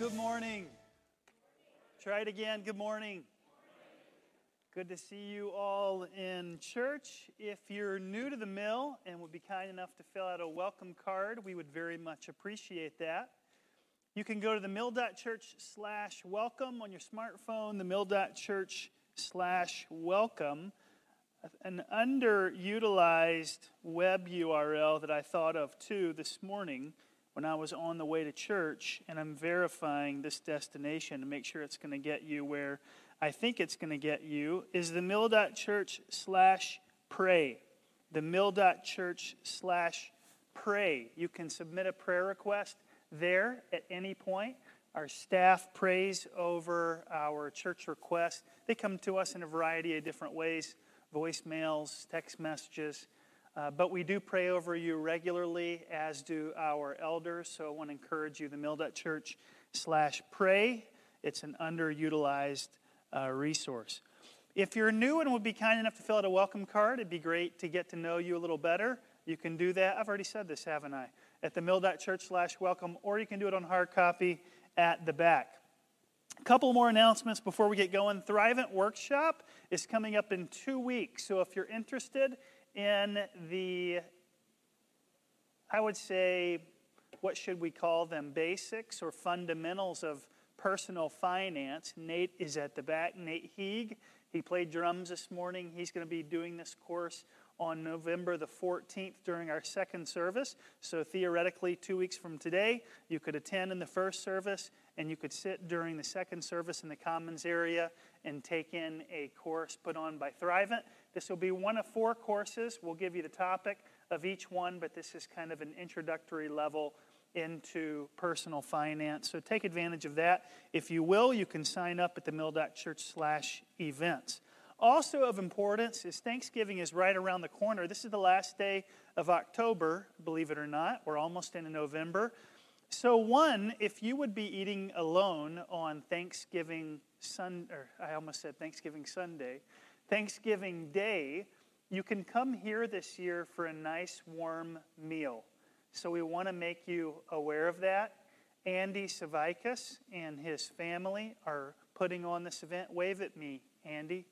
Good morning. Try it again. Good morning. Good to see you all in church. If you're new to the mill and would be kind enough to fill out a welcome card, we would very much appreciate that. You can go to the mill.church slash welcome on your smartphone, the mill.church slash welcome. An underutilized web URL that I thought of too this morning when I was on the way to church, and I'm verifying this destination to make sure it's going to get you where I think it's going to get you, is the mill.church slash pray. The mill.church slash pray. You can submit a prayer request there at any point. Our staff prays over our church requests. They come to us in a variety of different ways voicemails, text messages. Uh, but we do pray over you regularly, as do our elders. So I want to encourage you, the mill.church slash pray. It's an underutilized uh, resource. If you're new and would be kind enough to fill out a welcome card, it'd be great to get to know you a little better. You can do that. I've already said this, haven't I? At the mill.church slash welcome, or you can do it on hard copy at the back. A couple more announcements before we get going. Thrivent Workshop is coming up in two weeks. So if you're interested in the, I would say, what should we call them? Basics or fundamentals of personal finance. Nate is at the back. Nate Heeg, he played drums this morning. He's going to be doing this course on November the 14th during our second service. So, theoretically, two weeks from today, you could attend in the first service and you could sit during the second service in the Commons area and take in a course put on by Thrivent. This will be one of four courses. We'll give you the topic of each one, but this is kind of an introductory level into personal finance. So take advantage of that. If you will, you can sign up at the mill.church slash events. Also of importance is Thanksgiving is right around the corner. This is the last day of October, believe it or not. We're almost into November. So, one, if you would be eating alone on Thanksgiving Sunday, or I almost said Thanksgiving Sunday, Thanksgiving Day, you can come here this year for a nice warm meal. So we want to make you aware of that. Andy Savaikas and his family are putting on this event. Wave at me, Andy.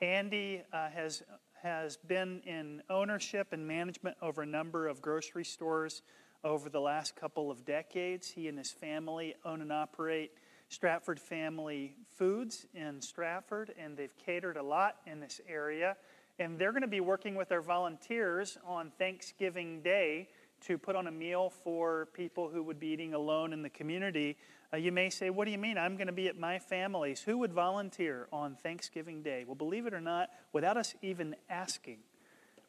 Andy uh, has, has been in ownership and management over a number of grocery stores over the last couple of decades. He and his family own and operate Stratford Family Foods in Stratford, and they've catered a lot in this area. And they're going to be working with our volunteers on Thanksgiving Day to put on a meal for people who would be eating alone in the community. Uh, you may say, What do you mean? I'm going to be at my family's. Who would volunteer on Thanksgiving Day? Well, believe it or not, without us even asking,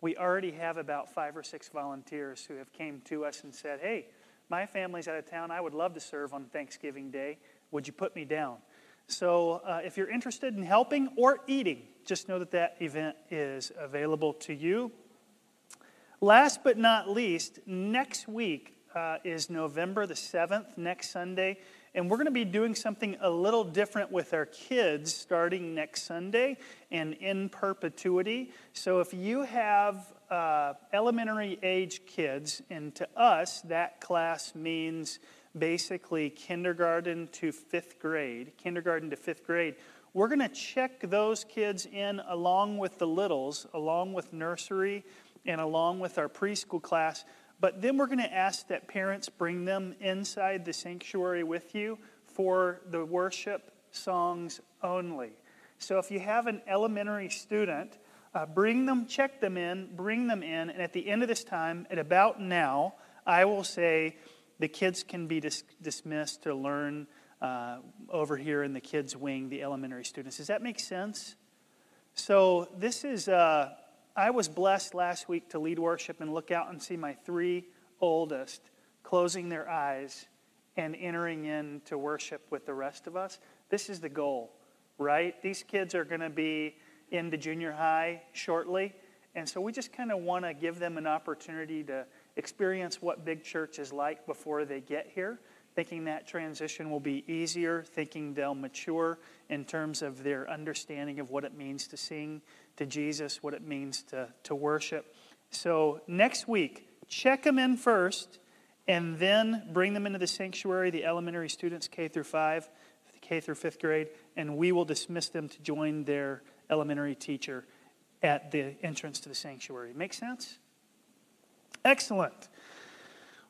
we already have about five or six volunteers who have came to us and said, Hey, my family's out of town. I would love to serve on Thanksgiving Day. Would you put me down? So, uh, if you're interested in helping or eating, just know that that event is available to you. Last but not least, next week uh, is November the 7th, next Sunday, and we're going to be doing something a little different with our kids starting next Sunday and in perpetuity. So, if you have uh, elementary age kids, and to us, that class means basically kindergarten to fifth grade, kindergarten to fifth grade. We're going to check those kids in along with the littles, along with nursery, and along with our preschool class. But then we're going to ask that parents bring them inside the sanctuary with you for the worship songs only. So if you have an elementary student, uh, bring them, check them in, bring them in, and at the end of this time, at about now, I will say, the kids can be dis- dismissed to learn uh, over here in the kids' wing, the elementary students. Does that make sense? So, this is, uh, I was blessed last week to lead worship and look out and see my three oldest closing their eyes and entering into worship with the rest of us. This is the goal, right? These kids are going to be into junior high shortly. And so we just kind of want to give them an opportunity to experience what big church is like before they get here, thinking that transition will be easier, thinking they'll mature in terms of their understanding of what it means to sing to Jesus, what it means to, to worship. So next week, check them in first, and then bring them into the sanctuary, the elementary students, K through 5, K through 5th grade, and we will dismiss them to join their elementary teacher at the entrance to the sanctuary. Make sense? Excellent.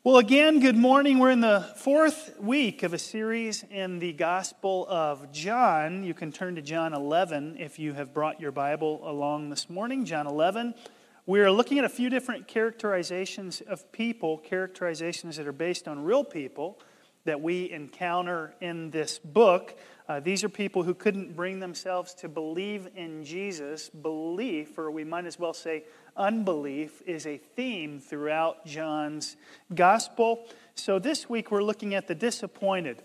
Well, again, good morning. We're in the fourth week of a series in the Gospel of John. You can turn to John 11 if you have brought your Bible along this morning. John 11. We're looking at a few different characterizations of people, characterizations that are based on real people that we encounter in this book. Uh, these are people who couldn't bring themselves to believe in Jesus. Belief, or we might as well say unbelief, is a theme throughout John's gospel. So this week we're looking at the disappointed,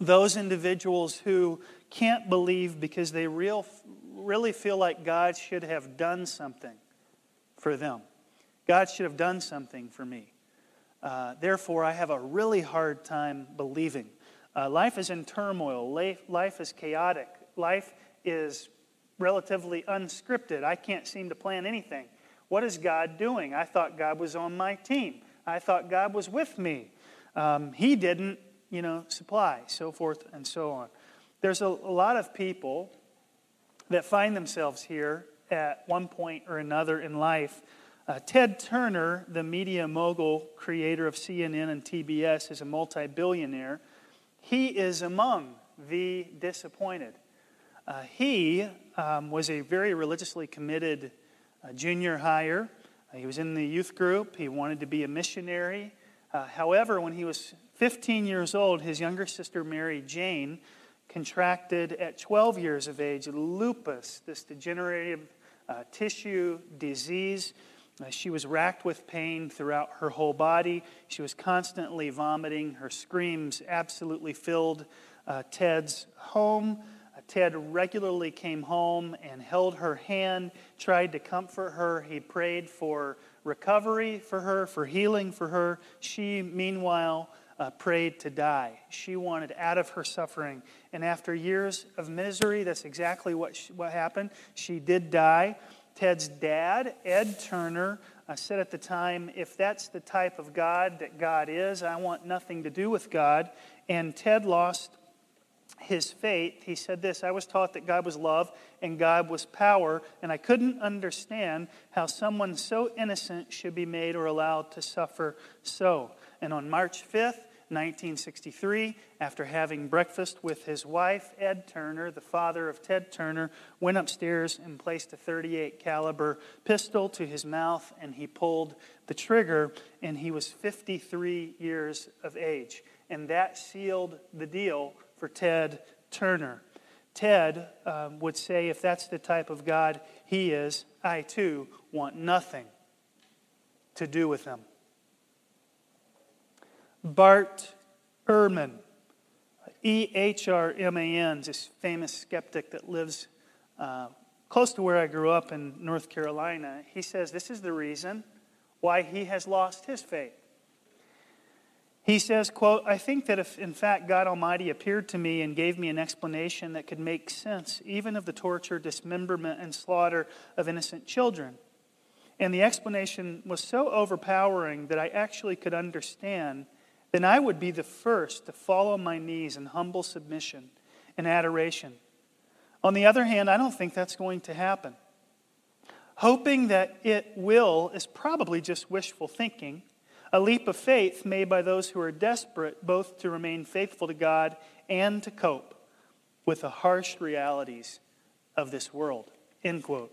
those individuals who can't believe because they real, really feel like God should have done something for them. God should have done something for me. Uh, therefore, I have a really hard time believing. Uh, life is in turmoil, life, life is chaotic, life is relatively unscripted. I can't seem to plan anything. What is God doing? I thought God was on my team. I thought God was with me. Um, he didn't, you know, supply, so forth and so on. There's a, a lot of people that find themselves here at one point or another in life. Uh, Ted Turner, the media mogul, creator of CNN and TBS, is a multi billionaire. He is among the disappointed. Uh, he um, was a very religiously committed uh, junior hire. Uh, he was in the youth group. He wanted to be a missionary. Uh, however, when he was 15 years old, his younger sister, Mary Jane, contracted at 12 years of age lupus, this degenerative uh, tissue disease. Uh, she was racked with pain throughout her whole body. She was constantly vomiting. Her screams absolutely filled uh, Ted's home. Uh, Ted regularly came home and held her hand, tried to comfort her. He prayed for recovery for her, for healing for her. She, meanwhile, uh, prayed to die. She wanted out of her suffering. And after years of misery, that's exactly what, she, what happened. She did die. Ted's dad, Ed Turner, uh, said at the time, if that's the type of God that God is, I want nothing to do with God. And Ted lost his faith. He said this I was taught that God was love and God was power, and I couldn't understand how someone so innocent should be made or allowed to suffer so. And on March 5th, 1963, after having breakfast with his wife, Ed Turner, the father of Ted Turner, went upstairs and placed a 38 caliber pistol to his mouth and he pulled the trigger and he was 53 years of age. And that sealed the deal for Ted Turner. Ted um, would say, if that's the type of God he is, I too want nothing to do with him. Bart Ehrman, E H R M A N, this famous skeptic that lives uh, close to where I grew up in North Carolina, he says this is the reason why he has lost his faith. He says, quote, I think that if in fact God Almighty appeared to me and gave me an explanation that could make sense even of the torture, dismemberment, and slaughter of innocent children, and the explanation was so overpowering that I actually could understand then I would be the first to fall on my knees in humble submission and adoration. On the other hand, I don't think that's going to happen. Hoping that it will is probably just wishful thinking, a leap of faith made by those who are desperate both to remain faithful to God and to cope with the harsh realities of this world. End quote.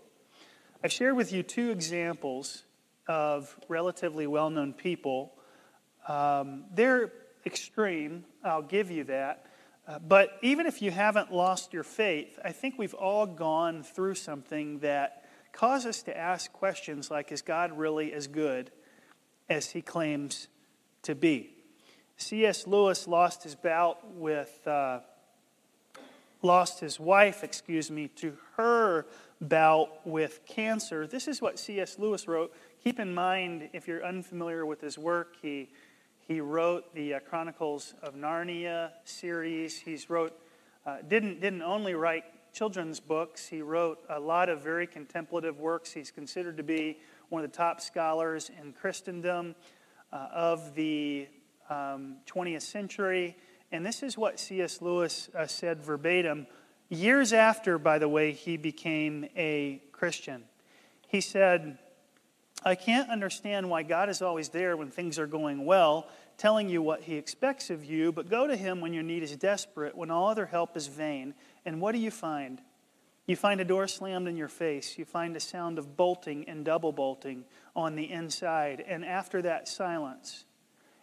I've shared with you two examples of relatively well known people um, they're extreme, I'll give you that. Uh, but even if you haven't lost your faith, I think we've all gone through something that causes us to ask questions like Is God really as good as he claims to be? C.S. Lewis lost his bout with, uh, lost his wife, excuse me, to her bout with cancer. This is what C.S. Lewis wrote. Keep in mind, if you're unfamiliar with his work, he he wrote the uh, Chronicles of Narnia series. He's wrote, uh, didn't, didn't only write children's books, he wrote a lot of very contemplative works. He's considered to be one of the top scholars in Christendom. uh, of the um, 20th century. And this is what C.S. Lewis uh, said verbatim years after, by the way, he became a Christian. He said, I can't understand why God is always there when things are going well, telling you what He expects of you, but go to Him when your need is desperate, when all other help is vain. And what do you find? You find a door slammed in your face. You find a sound of bolting and double bolting on the inside. And after that, silence.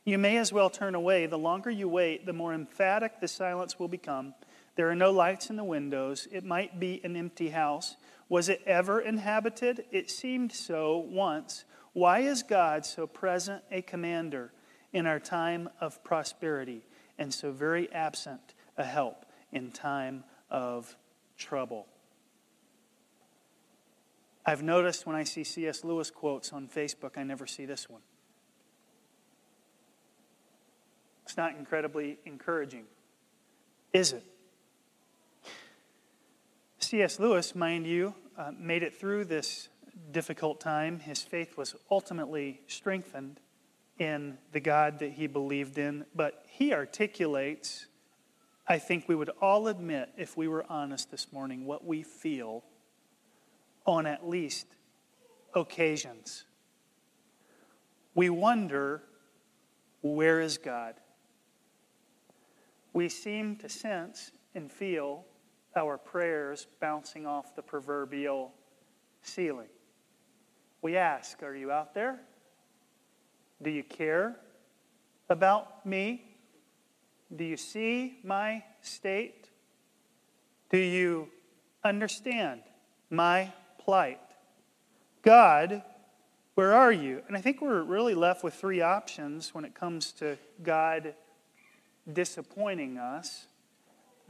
You may as well turn away. The longer you wait, the more emphatic the silence will become. There are no lights in the windows. It might be an empty house. Was it ever inhabited? It seemed so once. Why is God so present a commander in our time of prosperity and so very absent a help in time of trouble? I've noticed when I see C.S. Lewis quotes on Facebook, I never see this one. It's not incredibly encouraging, is it? C.S. Lewis, mind you, uh, made it through this difficult time. His faith was ultimately strengthened in the God that he believed in, but he articulates, I think we would all admit, if we were honest this morning, what we feel on at least occasions. We wonder, where is God? We seem to sense and feel our prayers bouncing off the proverbial ceiling. We ask, Are you out there? Do you care about me? Do you see my state? Do you understand my plight? God, where are you? And I think we're really left with three options when it comes to God disappointing us.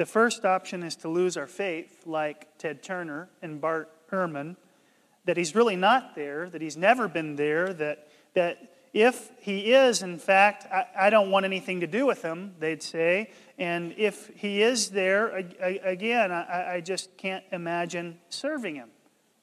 The first option is to lose our faith, like Ted Turner and Bart Ehrman, that he's really not there, that he's never been there, that, that if he is, in fact, I, I don't want anything to do with him, they'd say. And if he is there, I, I, again, I just can't imagine serving him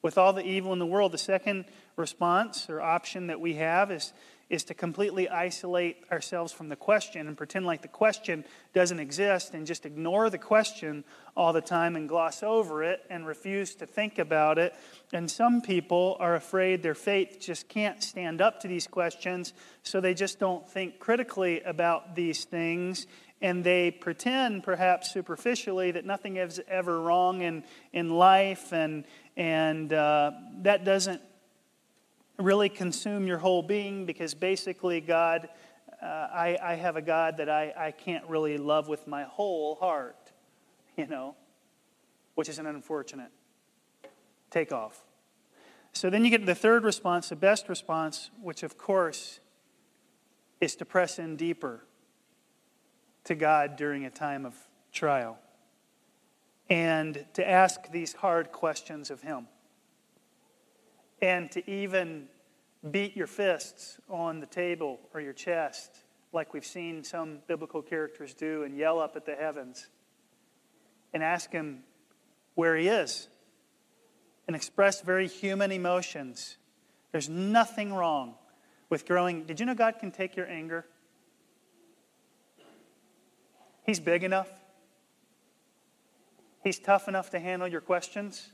with all the evil in the world. The second response or option that we have is is to completely isolate ourselves from the question and pretend like the question doesn't exist and just ignore the question all the time and gloss over it and refuse to think about it. And some people are afraid their faith just can't stand up to these questions, so they just don't think critically about these things. And they pretend, perhaps superficially, that nothing is ever wrong in, in life, and, and uh, that doesn't really consume your whole being because basically, God, uh, I, I have a God that I, I can't really love with my whole heart, you know, which is an unfortunate takeoff. So then you get the third response, the best response, which of course is to press in deeper to God during a time of trial and to ask these hard questions of Him and to even beat your fists on the table or your chest, like we've seen some biblical characters do, and yell up at the heavens and ask Him where He is and express very human emotions. There's nothing wrong with growing. Did you know God can take your anger? He's big enough. He's tough enough to handle your questions.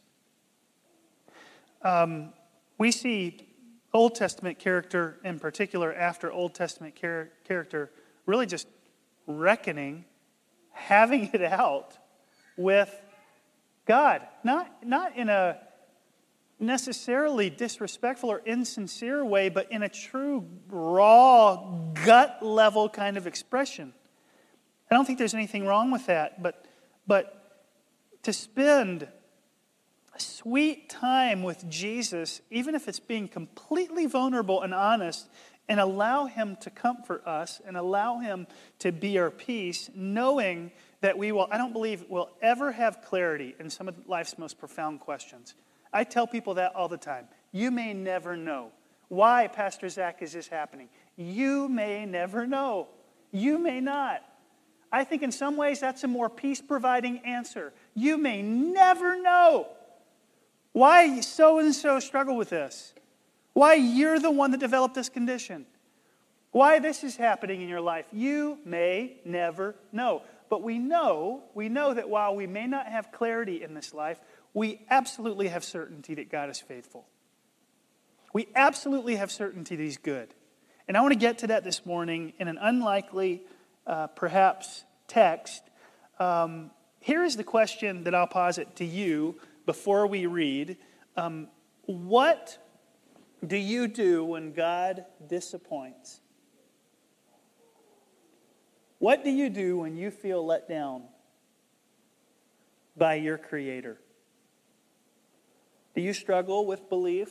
Um, we see Old Testament character in particular, after Old Testament char- character, really just reckoning, having it out with God. Not, not in a necessarily disrespectful or insincere way, but in a true, raw, gut level kind of expression. I don't think there's anything wrong with that, but, but to spend a sweet time with Jesus, even if it's being completely vulnerable and honest, and allow Him to comfort us and allow Him to be our peace, knowing that we will, I don't believe we'll ever have clarity in some of life's most profound questions. I tell people that all the time. You may never know. Why, Pastor Zach, is this happening? You may never know. You may not. I think in some ways that's a more peace providing answer. You may never know. Why so and so struggle with this? Why you're the one that developed this condition? Why this is happening in your life, you may never know. But we know, we know that while we may not have clarity in this life, we absolutely have certainty that God is faithful. We absolutely have certainty that He's good. And I want to get to that this morning in an unlikely, uh, perhaps, text. Um, here is the question that I'll posit to you before we read. Um, what do you do when God disappoints? What do you do when you feel let down by your Creator? Do you struggle with belief?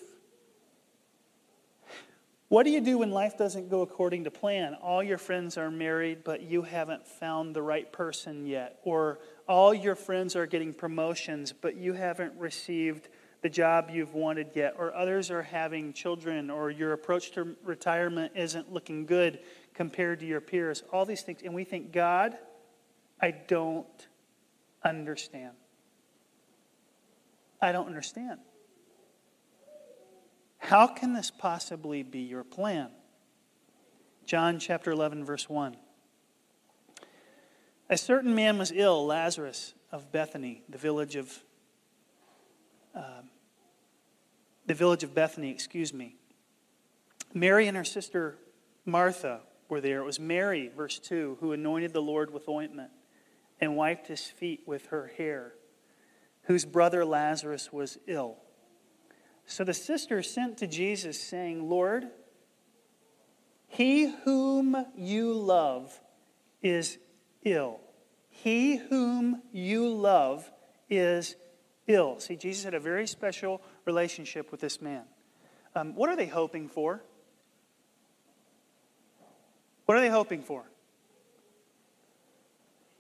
What do you do when life doesn't go according to plan? All your friends are married, but you haven't found the right person yet. Or all your friends are getting promotions, but you haven't received the job you've wanted yet. Or others are having children, or your approach to retirement isn't looking good compared to your peers. All these things. And we think, God, I don't understand. I don't understand. How can this possibly be your plan? John chapter 11, verse 1. A certain man was ill, Lazarus of Bethany, the village of uh, the village of Bethany, excuse me. Mary and her sister Martha were there. It was Mary, verse 2, who anointed the Lord with ointment and wiped his feet with her hair, whose brother Lazarus was ill. So the sister sent to Jesus, saying, Lord, he whom you love is ill. He whom you love is ill. See, Jesus had a very special relationship with this man. Um, what are they hoping for? What are they hoping for?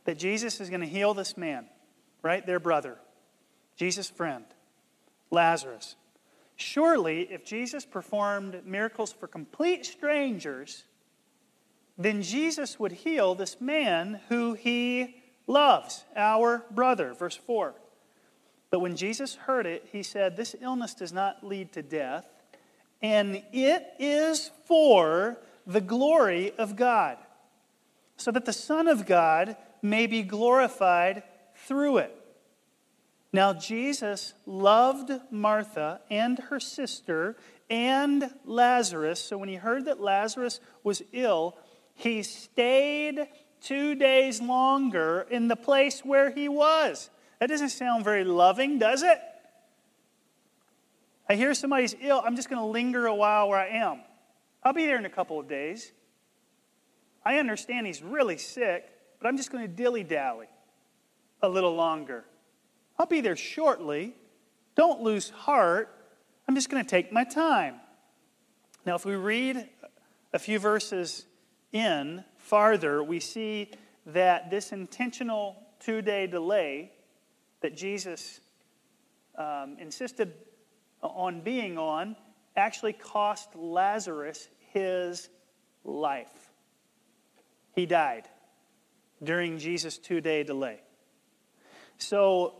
That Jesus is going to heal this man, right? Their brother, Jesus' friend, Lazarus. Surely, if Jesus performed miracles for complete strangers, then Jesus would heal this man who he loves, our brother. Verse 4. But when Jesus heard it, he said, This illness does not lead to death, and it is for the glory of God, so that the Son of God may be glorified through it. Now, Jesus loved Martha and her sister and Lazarus. So, when he heard that Lazarus was ill, he stayed two days longer in the place where he was. That doesn't sound very loving, does it? I hear somebody's ill. I'm just going to linger a while where I am. I'll be there in a couple of days. I understand he's really sick, but I'm just going to dilly dally a little longer. I'll be there shortly. Don't lose heart. I'm just going to take my time. Now, if we read a few verses in farther, we see that this intentional two day delay that Jesus um, insisted on being on actually cost Lazarus his life. He died during Jesus' two day delay. So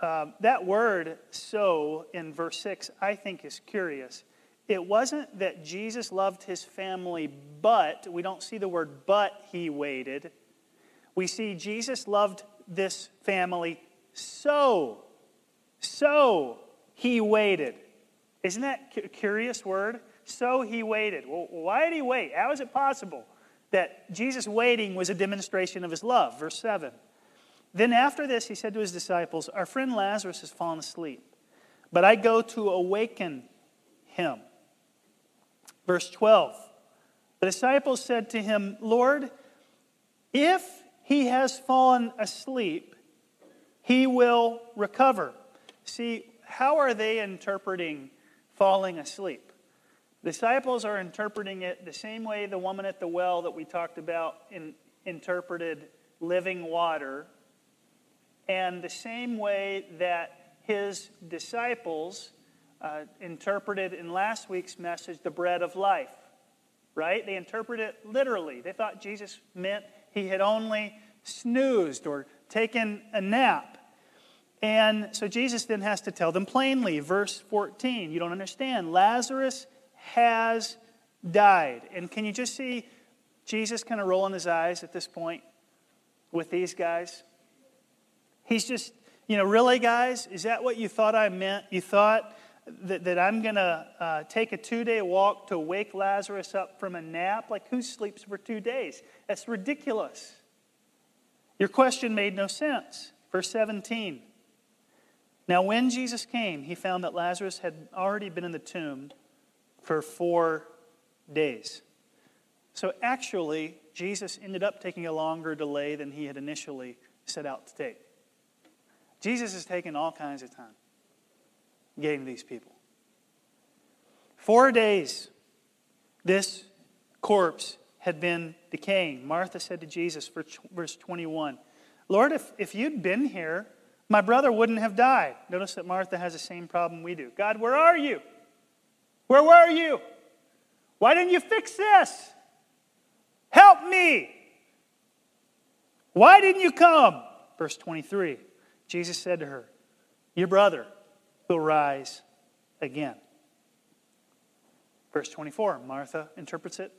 um, that word, so, in verse 6, I think is curious. It wasn't that Jesus loved his family, but, we don't see the word but he waited. We see Jesus loved this family, so, so he waited. Isn't that a curious word? So he waited. Well, why did he wait? How is it possible that Jesus waiting was a demonstration of his love? Verse 7. Then after this, he said to his disciples, Our friend Lazarus has fallen asleep, but I go to awaken him. Verse 12 The disciples said to him, Lord, if he has fallen asleep, he will recover. See, how are they interpreting falling asleep? The disciples are interpreting it the same way the woman at the well that we talked about in, interpreted living water and the same way that his disciples uh, interpreted in last week's message the bread of life, right? They interpreted it literally. They thought Jesus meant he had only snoozed or taken a nap. And so Jesus then has to tell them plainly, verse 14, you don't understand. Lazarus has died. And can you just see Jesus kind of rolling his eyes at this point with these guys? He's just, you know, really, guys, is that what you thought I meant? You thought that, that I'm going to uh, take a two day walk to wake Lazarus up from a nap? Like, who sleeps for two days? That's ridiculous. Your question made no sense. Verse 17. Now, when Jesus came, he found that Lazarus had already been in the tomb for four days. So, actually, Jesus ended up taking a longer delay than he had initially set out to take. Jesus has taken all kinds of time getting these people. Four days, this corpse had been decaying. Martha said to Jesus, verse 21, Lord, if, if you'd been here, my brother wouldn't have died. Notice that Martha has the same problem we do. God, where are you? Where were you? Why didn't you fix this? Help me. Why didn't you come? Verse 23 Jesus said to her, Your brother will rise again. Verse 24, Martha interprets it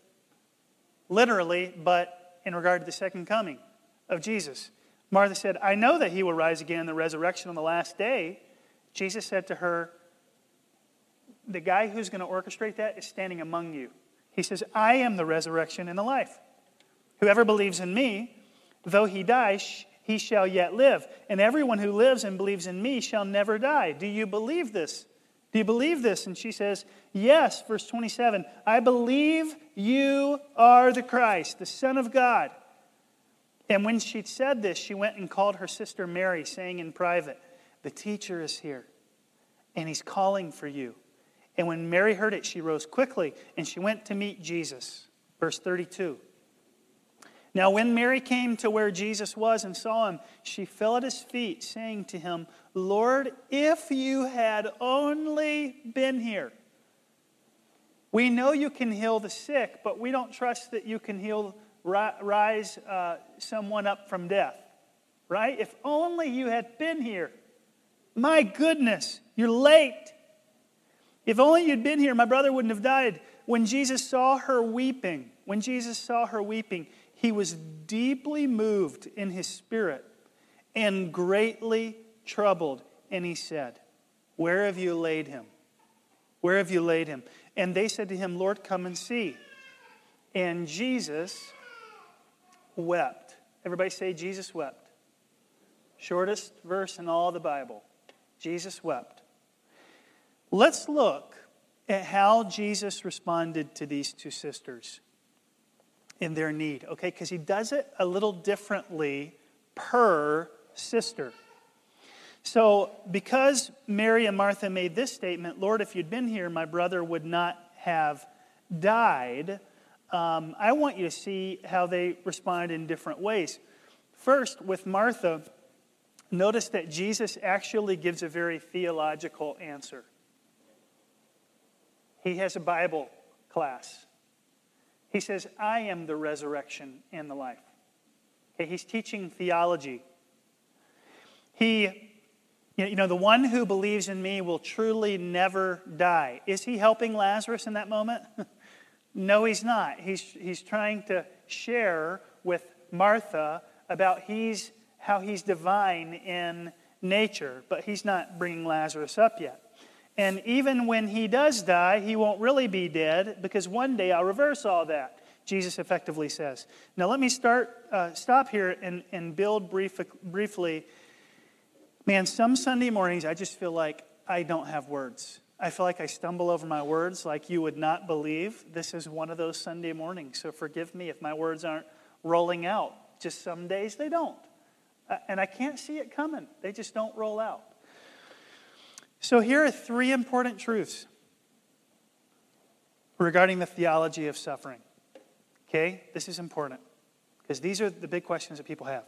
literally, but in regard to the second coming of Jesus. Martha said, I know that he will rise again in the resurrection on the last day. Jesus said to her, The guy who's going to orchestrate that is standing among you. He says, I am the resurrection and the life. Whoever believes in me, though he dies, he shall yet live. And everyone who lives and believes in me shall never die. Do you believe this? Do you believe this? And she says, Yes, verse 27. I believe you are the Christ, the Son of God. And when she said this, she went and called her sister Mary, saying in private, The teacher is here, and he's calling for you. And when Mary heard it, she rose quickly and she went to meet Jesus. Verse 32. Now, when Mary came to where Jesus was and saw him, she fell at his feet, saying to him, Lord, if you had only been here. We know you can heal the sick, but we don't trust that you can heal, rise uh, someone up from death, right? If only you had been here. My goodness, you're late. If only you'd been here, my brother wouldn't have died. When Jesus saw her weeping, when Jesus saw her weeping, he was deeply moved in his spirit and greatly troubled. And he said, Where have you laid him? Where have you laid him? And they said to him, Lord, come and see. And Jesus wept. Everybody say, Jesus wept. Shortest verse in all the Bible. Jesus wept. Let's look at how Jesus responded to these two sisters in their need, okay? Because he does it a little differently per sister. So, because Mary and Martha made this statement, Lord, if you'd been here, my brother would not have died. Um, I want you to see how they respond in different ways. First, with Martha, notice that Jesus actually gives a very theological answer. He has a Bible class. He says, I am the resurrection and the life. Okay, he's teaching theology. He, you know, the one who believes in me will truly never die. Is he helping Lazarus in that moment? no, he's not. He's, he's trying to share with Martha about he's, how he's divine in nature, but he's not bringing Lazarus up yet. And even when he does die, he won't really be dead because one day I'll reverse all that, Jesus effectively says. Now, let me start, uh, stop here and, and build brief, briefly. Man, some Sunday mornings I just feel like I don't have words. I feel like I stumble over my words like you would not believe. This is one of those Sunday mornings, so forgive me if my words aren't rolling out. Just some days they don't. Uh, and I can't see it coming, they just don't roll out. So, here are three important truths regarding the theology of suffering. Okay? This is important because these are the big questions that people have.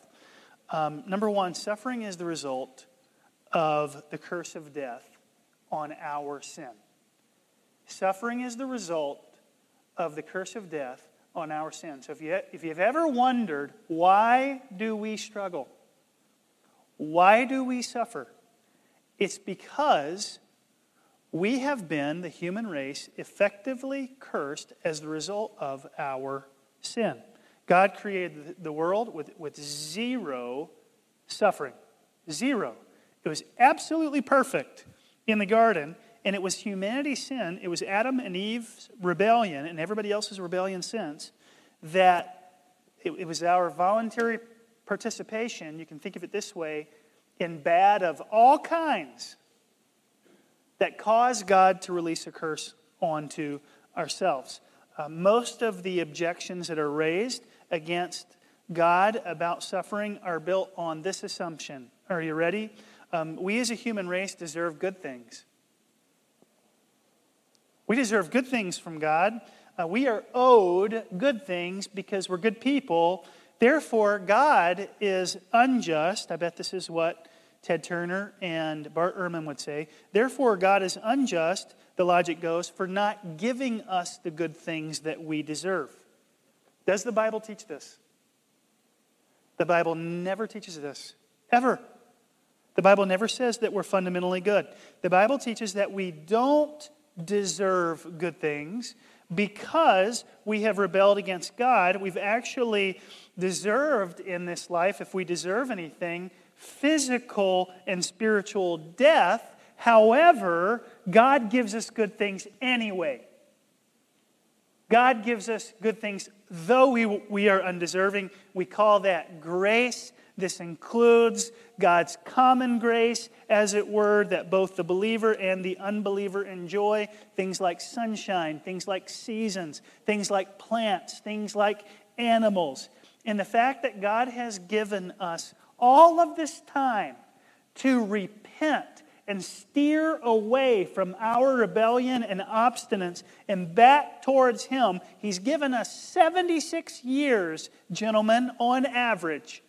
Um, number one, suffering is the result of the curse of death on our sin. Suffering is the result of the curse of death on our sin. So if, you, if you've ever wondered, why do we struggle? Why do we suffer? It's because we have been, the human race, effectively cursed as the result of our sin. God created the world with, with zero suffering. Zero. It was absolutely perfect in the garden, and it was humanity's sin. It was Adam and Eve's rebellion and everybody else's rebellion since that it, it was our voluntary participation. You can think of it this way in bad of all kinds that cause God to release a curse onto ourselves. Uh, most of the objections that are raised against God about suffering are built on this assumption. Are you ready? Um, we as a human race deserve good things. We deserve good things from God. Uh, we are owed good things because we're good people. Therefore, God is unjust. I bet this is what Ted Turner and Bart Ehrman would say. Therefore, God is unjust, the logic goes, for not giving us the good things that we deserve. Does the Bible teach this? The Bible never teaches this, ever. The Bible never says that we're fundamentally good. The Bible teaches that we don't deserve good things because we have rebelled against God. We've actually deserved in this life, if we deserve anything, physical and spiritual death. However, God gives us good things anyway. God gives us good things though we, we are undeserving. We call that grace. This includes God's common grace, as it were, that both the believer and the unbeliever enjoy. Things like sunshine, things like seasons, things like plants, things like animals. And the fact that God has given us all of this time to repent and steer away from our rebellion and obstinance and back towards Him, He's given us 76 years, gentlemen, on average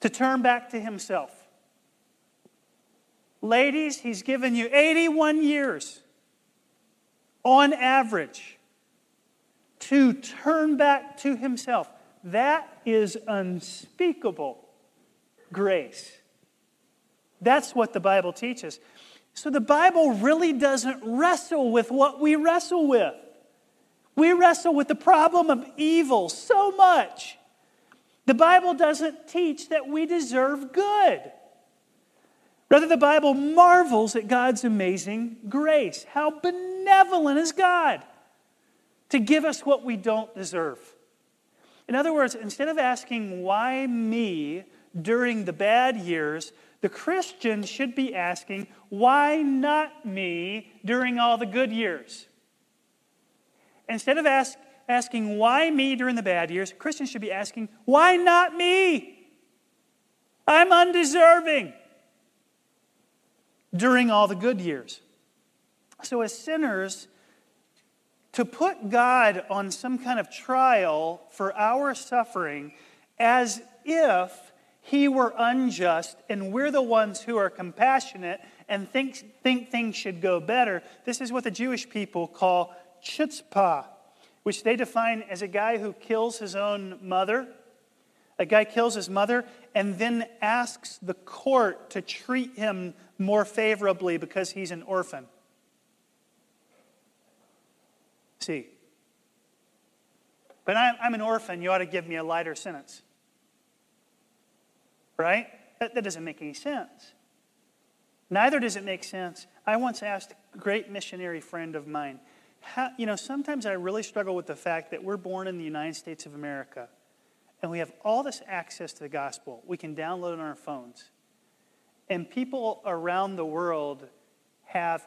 to turn back to Himself. Ladies, He's given you 81 years on average to turn back to Himself. That is unspeakable grace. That's what the Bible teaches. So the Bible really doesn't wrestle with what we wrestle with. We wrestle with the problem of evil so much the Bible doesn't teach that we deserve good. Rather, the Bible marvels at God's amazing grace. How benevolent is God to give us what we don't deserve? In other words, instead of asking, why me during the bad years, the Christian should be asking, why not me during all the good years? Instead of asking, asking, why me during the bad years, Christians should be asking, why not me? I'm undeserving during all the good years. So, as sinners, to put God on some kind of trial for our suffering as if he were unjust and we're the ones who are compassionate and think, think things should go better, this is what the Jewish people call chutzpah which they define as a guy who kills his own mother. A guy kills his mother and then asks the court to treat him more favorably because he's an orphan. See, but I'm an orphan, you ought to give me a lighter sentence. Right? That, that doesn't make any sense. Neither does it make sense. I once asked a great missionary friend of mine, how, you know, sometimes I really struggle with the fact that we're born in the United States of America and we have all this access to the gospel. We can download on our phones. And people around the world have,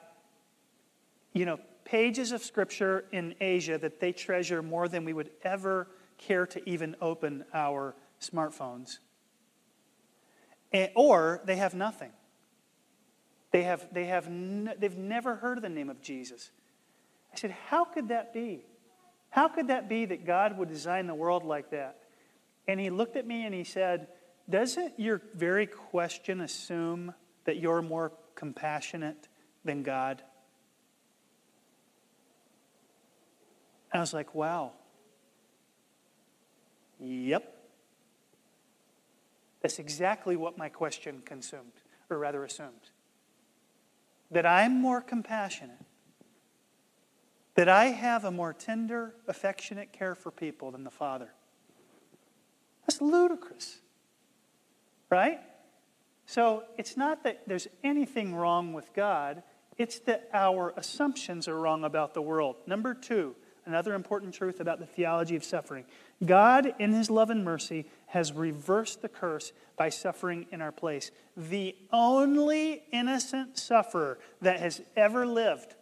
you know, pages of scripture in Asia that they treasure more than we would ever care to even open our smartphones. And, or they have nothing. They have, they have they've never heard of the name of Jesus. I said, How could that be? How could that be that God would design the world like that? And he looked at me and he said, Doesn't your very question assume that you're more compassionate than God? I was like, Wow. Yep. That's exactly what my question consumed, or rather assumed. That I'm more compassionate that I have a more tender, affectionate care for people than the Father. That's ludicrous. Right? So it's not that there's anything wrong with God, it's that our assumptions are wrong about the world. Number two, another important truth about the theology of suffering God, in his love and mercy, has reversed the curse by suffering in our place. The only innocent sufferer that has ever lived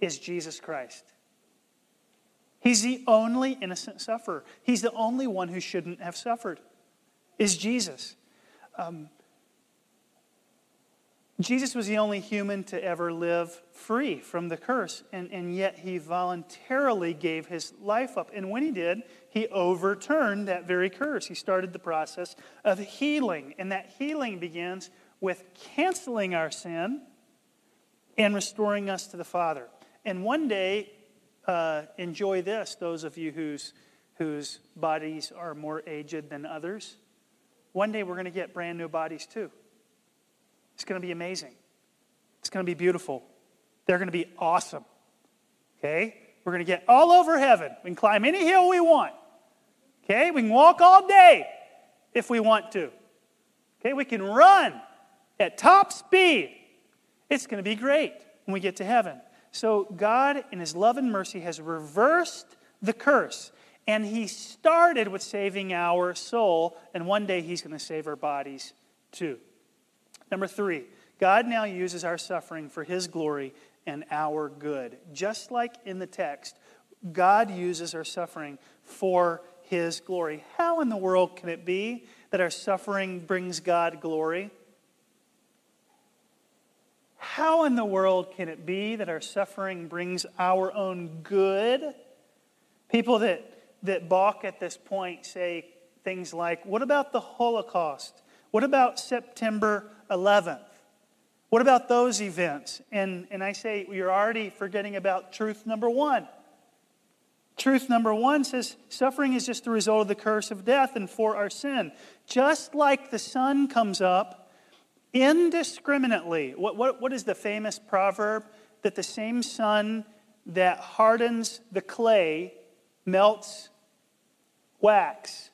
is Jesus Christ. He's the only innocent sufferer. He's the only one who shouldn't have suffered, is Jesus. Um, Jesus was the only human to ever live free from the curse, and, and yet he voluntarily gave his life up. And when he did, he overturned that very curse. He started the process of healing, and that healing begins with canceling our sin and restoring us to the Father. And one day, uh, enjoy this, those of you whose, whose bodies are more aged than others. One day we're going to get brand new bodies too. It's going to be amazing. It's going to be beautiful. They're going to be awesome. Okay? We're going to get all over heaven. We can climb any hill we want. Okay? We can walk all day if we want to. Okay? We can run at top speed. It's going to be great when we get to heaven. So, God, in His love and mercy, has reversed the curse. And He started with saving our soul, and one day He's going to save our bodies too. Number three, God now uses our suffering for His glory and our good. Just like in the text, God uses our suffering for His glory. How in the world can it be that our suffering brings God glory? How in the world can it be that our suffering brings our own good? People that, that balk at this point say things like, What about the Holocaust? What about September 11th? What about those events? And, and I say, You're already forgetting about truth number one. Truth number one says suffering is just the result of the curse of death and for our sin. Just like the sun comes up indiscriminately. What, what, what is the famous proverb? That the same sun that hardens the clay melts wax,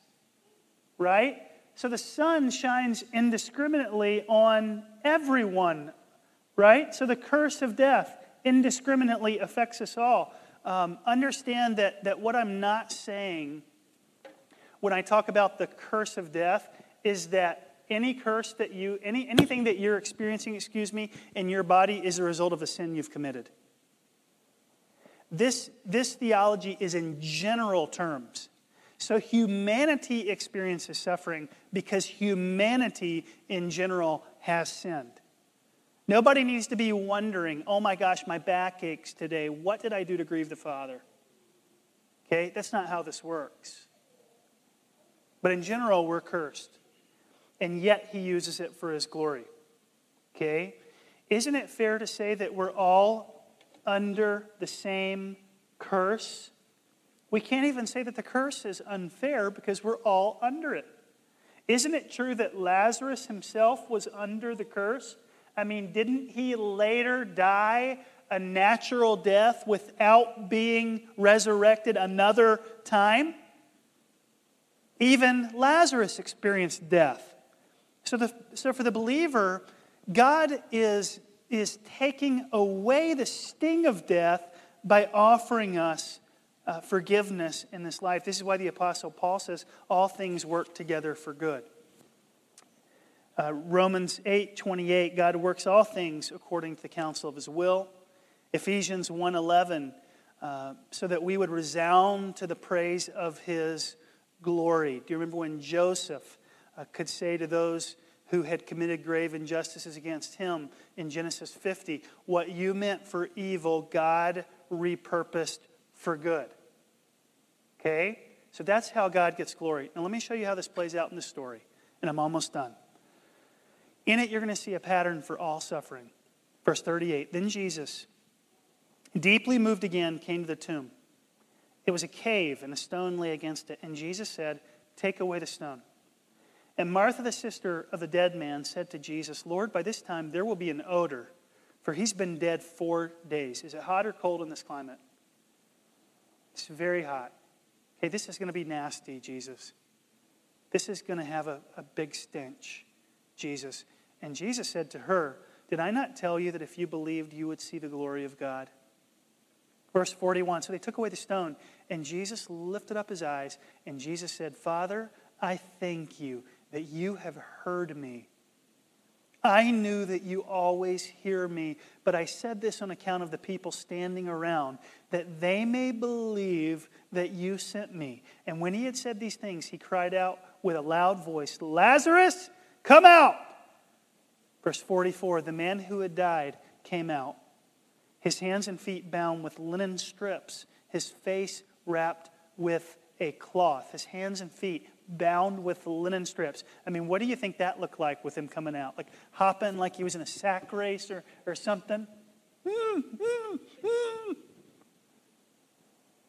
right? So the sun shines indiscriminately on everyone, right? So the curse of death indiscriminately affects us all. Um, understand that, that what I'm not saying when I talk about the curse of death is that any curse that you, any, anything that you're experiencing, excuse me, in your body is a result of a sin you've committed. This, this theology is in general terms. So humanity experiences suffering because humanity in general has sinned. Nobody needs to be wondering, oh my gosh, my back aches today. What did I do to grieve the Father? Okay, that's not how this works. But in general, we're cursed and yet he uses it for his glory. Okay? Isn't it fair to say that we're all under the same curse? We can't even say that the curse is unfair because we're all under it. Isn't it true that Lazarus himself was under the curse? I mean, didn't he later die a natural death without being resurrected another time? Even Lazarus experienced death. So, the, so for the believer, God is, is taking away the sting of death by offering us uh, forgiveness in this life. This is why the Apostle Paul says, All things work together for good. Uh, Romans 8 28, God works all things according to the counsel of his will. Ephesians 1 11, uh, so that we would resound to the praise of his glory. Do you remember when Joseph uh, could say to those who had committed grave injustices against him in Genesis 50. What you meant for evil, God repurposed for good. Okay? So that's how God gets glory. Now, let me show you how this plays out in the story, and I'm almost done. In it, you're going to see a pattern for all suffering. Verse 38 Then Jesus, deeply moved again, came to the tomb. It was a cave, and a stone lay against it. And Jesus said, Take away the stone. And Martha, the sister of the dead man, said to Jesus, Lord, by this time there will be an odor, for he's been dead four days. Is it hot or cold in this climate? It's very hot. Okay, this is going to be nasty, Jesus. This is going to have a, a big stench, Jesus. And Jesus said to her, Did I not tell you that if you believed, you would see the glory of God? Verse 41 So they took away the stone, and Jesus lifted up his eyes, and Jesus said, Father, I thank you that you have heard me. I knew that you always hear me, but I said this on account of the people standing around, that they may believe that you sent me. And when he had said these things, he cried out with a loud voice, Lazarus, come out! Verse 44 The man who had died came out, his hands and feet bound with linen strips, his face wrapped with a cloth, his hands and feet bound with linen strips. I mean, what do you think that looked like with him coming out? Like hopping like he was in a sack race or, or something? Hmm, hmm, hmm.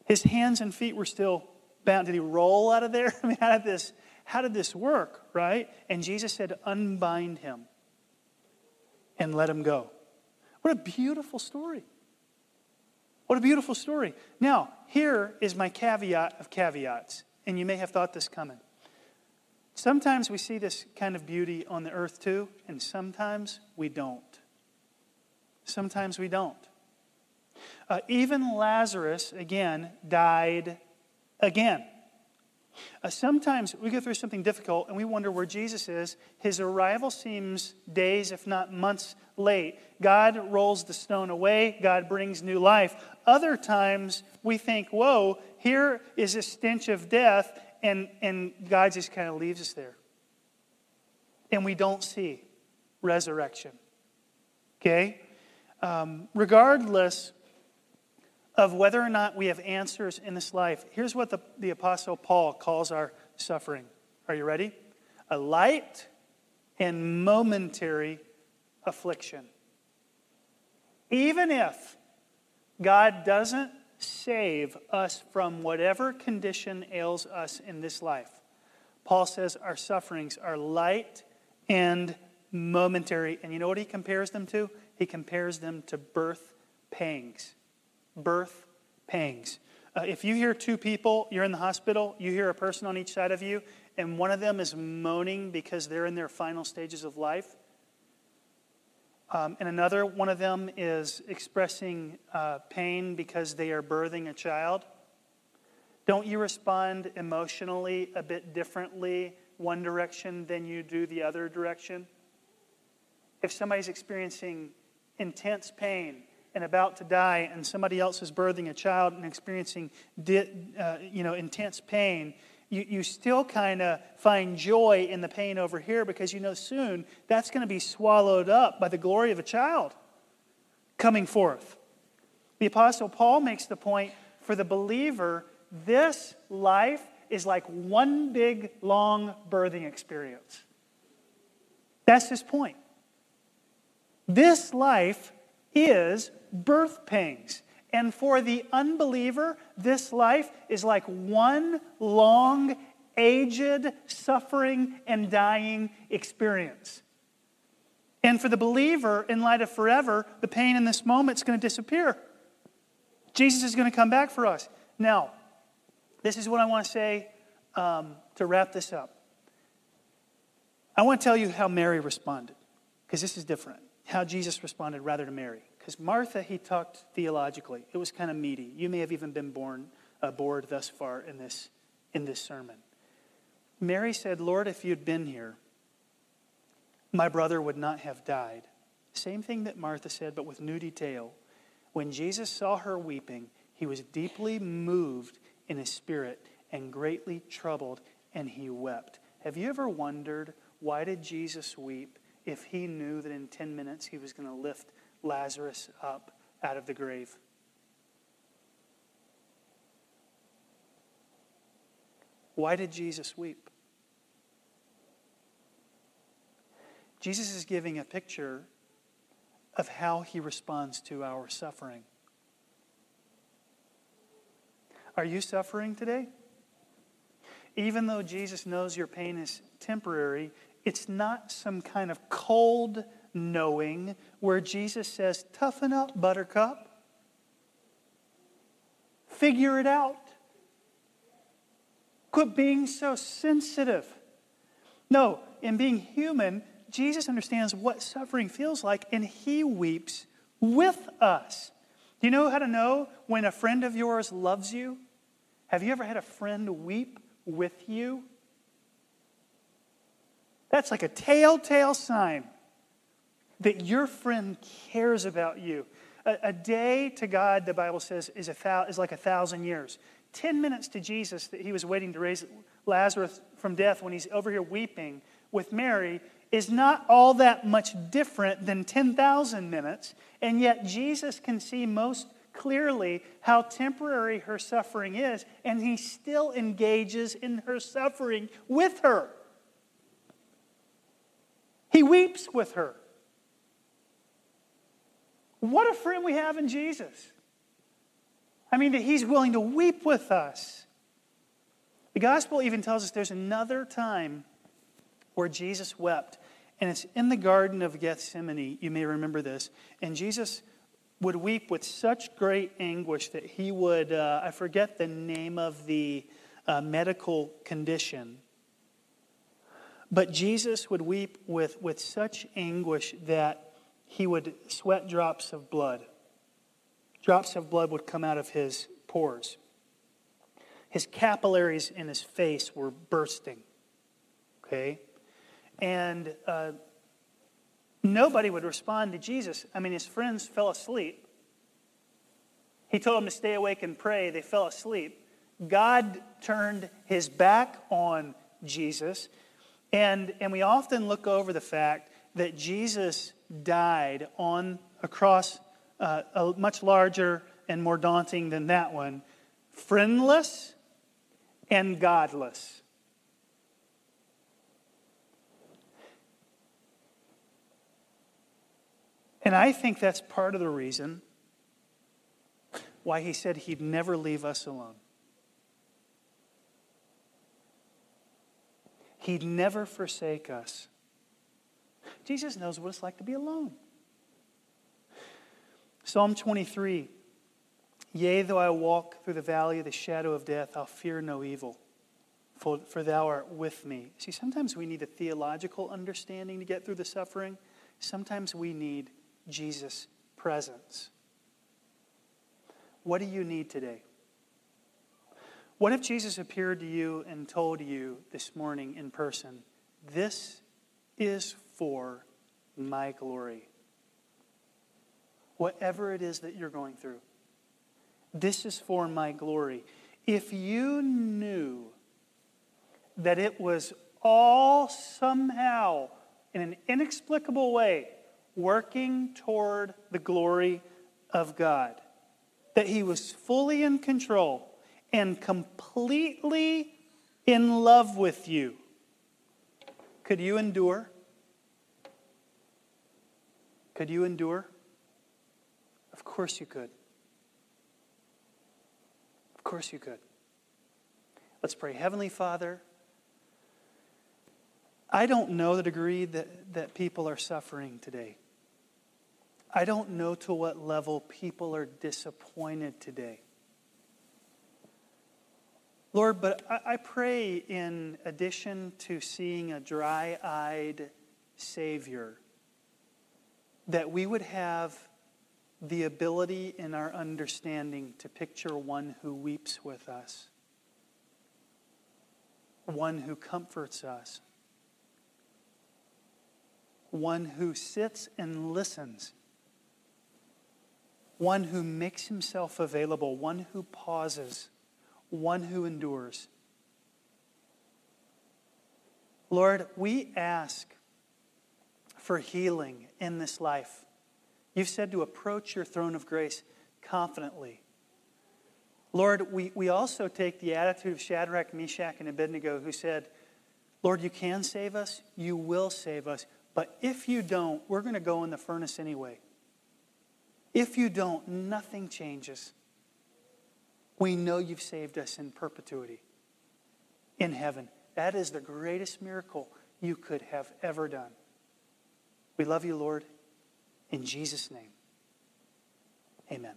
His hands and feet were still bound. Did he roll out of there? I mean, how did this, how did this work, right? And Jesus said, unbind him and let him go. What a beautiful story. What a beautiful story. Now, here is my caveat of caveats, and you may have thought this coming. Sometimes we see this kind of beauty on the earth too, and sometimes we don't. Sometimes we don't. Uh, even Lazarus, again, died again. Uh, sometimes we go through something difficult and we wonder where Jesus is. His arrival seems days, if not months, late. God rolls the stone away, God brings new life. Other times we think, whoa, here is a stench of death, and, and God just kind of leaves us there. And we don't see resurrection. Okay? Um, regardless of whether or not we have answers in this life, here's what the, the Apostle Paul calls our suffering. Are you ready? A light and momentary affliction. Even if God doesn't save us from whatever condition ails us in this life, Paul says our sufferings are light and momentary. And you know what he compares them to? He compares them to birth pangs birth pangs. Uh, if you hear two people, you're in the hospital, you hear a person on each side of you, and one of them is moaning because they're in their final stages of life, um, and another one of them is expressing uh, pain because they are birthing a child, don't you respond emotionally a bit differently one direction than you do the other direction? If somebody's experiencing intense pain, and about to die, and somebody else is birthing a child and experiencing di- uh, you know, intense pain, you, you still kind of find joy in the pain over here because you know soon that's going to be swallowed up by the glory of a child coming forth. The Apostle Paul makes the point for the believer this life is like one big, long birthing experience. That's his point. This life is birth pangs. And for the unbeliever, this life is like one long, aged, suffering, and dying experience. And for the believer, in light of forever, the pain in this moment is going to disappear. Jesus is going to come back for us. Now, this is what I want to say um, to wrap this up. I want to tell you how Mary responded, because this is different. How Jesus responded rather to Mary. Because Martha, he talked theologically. It was kind of meaty. You may have even been born, uh, bored thus far in this, in this sermon. Mary said, Lord, if you'd been here, my brother would not have died. Same thing that Martha said, but with new detail. When Jesus saw her weeping, he was deeply moved in his spirit and greatly troubled, and he wept. Have you ever wondered why did Jesus weep if he knew that in 10 minutes he was going to lift Lazarus up out of the grave. Why did Jesus weep? Jesus is giving a picture of how he responds to our suffering. Are you suffering today? Even though Jesus knows your pain is temporary, it's not some kind of cold knowing where Jesus says, Toughen up, buttercup. Figure it out. Quit being so sensitive. No, in being human, Jesus understands what suffering feels like, and he weeps with us. Do you know how to know when a friend of yours loves you? Have you ever had a friend weep with you? That's like a telltale sign that your friend cares about you. A, a, day to God, the Bible says, is, a thou, is like a thousand years. Ten minutes to Jesus that he was waiting to raise Lazarus from death when he's over here weeping with Mary is not all that much different than 10,000 minutes, and yet Jesus can see most clearly how temporary her suffering is, and he still engages in her suffering with her. He weeps with her. What a friend we have in Jesus. I mean, that he's willing to weep with us. The gospel even tells us there's another time where Jesus wept, and it's in the Garden of Gethsemane. You may remember this. And Jesus would weep with such great anguish that he would, uh, I forget the name of the uh, medical condition, but Jesus would weep with, with such anguish that he would sweat drops of blood. Drops of blood would come out of his pores. His capillaries in his face were bursting. Okay? And uh, nobody would respond to Jesus. I mean, his friends fell asleep. He told them to stay awake and pray. They fell asleep. God turned his back on Jesus. And, and we often look over the fact that Jesus died on a cross uh, a much larger and more daunting than that one, friendless and godless. And I think that's part of the reason why he said he'd never leave us alone. He'd never forsake us. Jesus knows what it's like to be alone. Psalm 23 Yea, though I walk through the valley of the shadow of death, I'll fear no evil, for, for thou art with me. See, sometimes we need a theological understanding to get through the suffering, sometimes we need Jesus' presence. What do you need today? What if Jesus appeared to you and told you this morning in person, This is for my glory? Whatever it is that you're going through, this is for my glory. If you knew that it was all somehow, in an inexplicable way, working toward the glory of God. That he was fully in control and completely in love with you. Could you endure? Could you endure? Of course you could. Of course you could. Let's pray. Heavenly Father, I don't know the degree that, that people are suffering today. I don't know to what level people are disappointed today. Lord, but I, pray in addition to seeing a dry eyed Savior, that we would have the ability in our understanding to picture one who weeps with us, one who comforts us, one who sits and listens one who makes himself available, one who pauses, one who endures. Lord, we ask for healing in this life. You've said to approach your throne of grace confidently. Lord, we, we also take the attitude of Shadrach, Meshach, and Abednego, who said, Lord, you can save us, you will save us, but if you don't, we're going to go in the furnace anyway. If you don't, nothing changes. We know you've saved us in perpetuity in heaven. That is the greatest miracle you could have ever done. We love you, Lord. In Jesus' name, amen.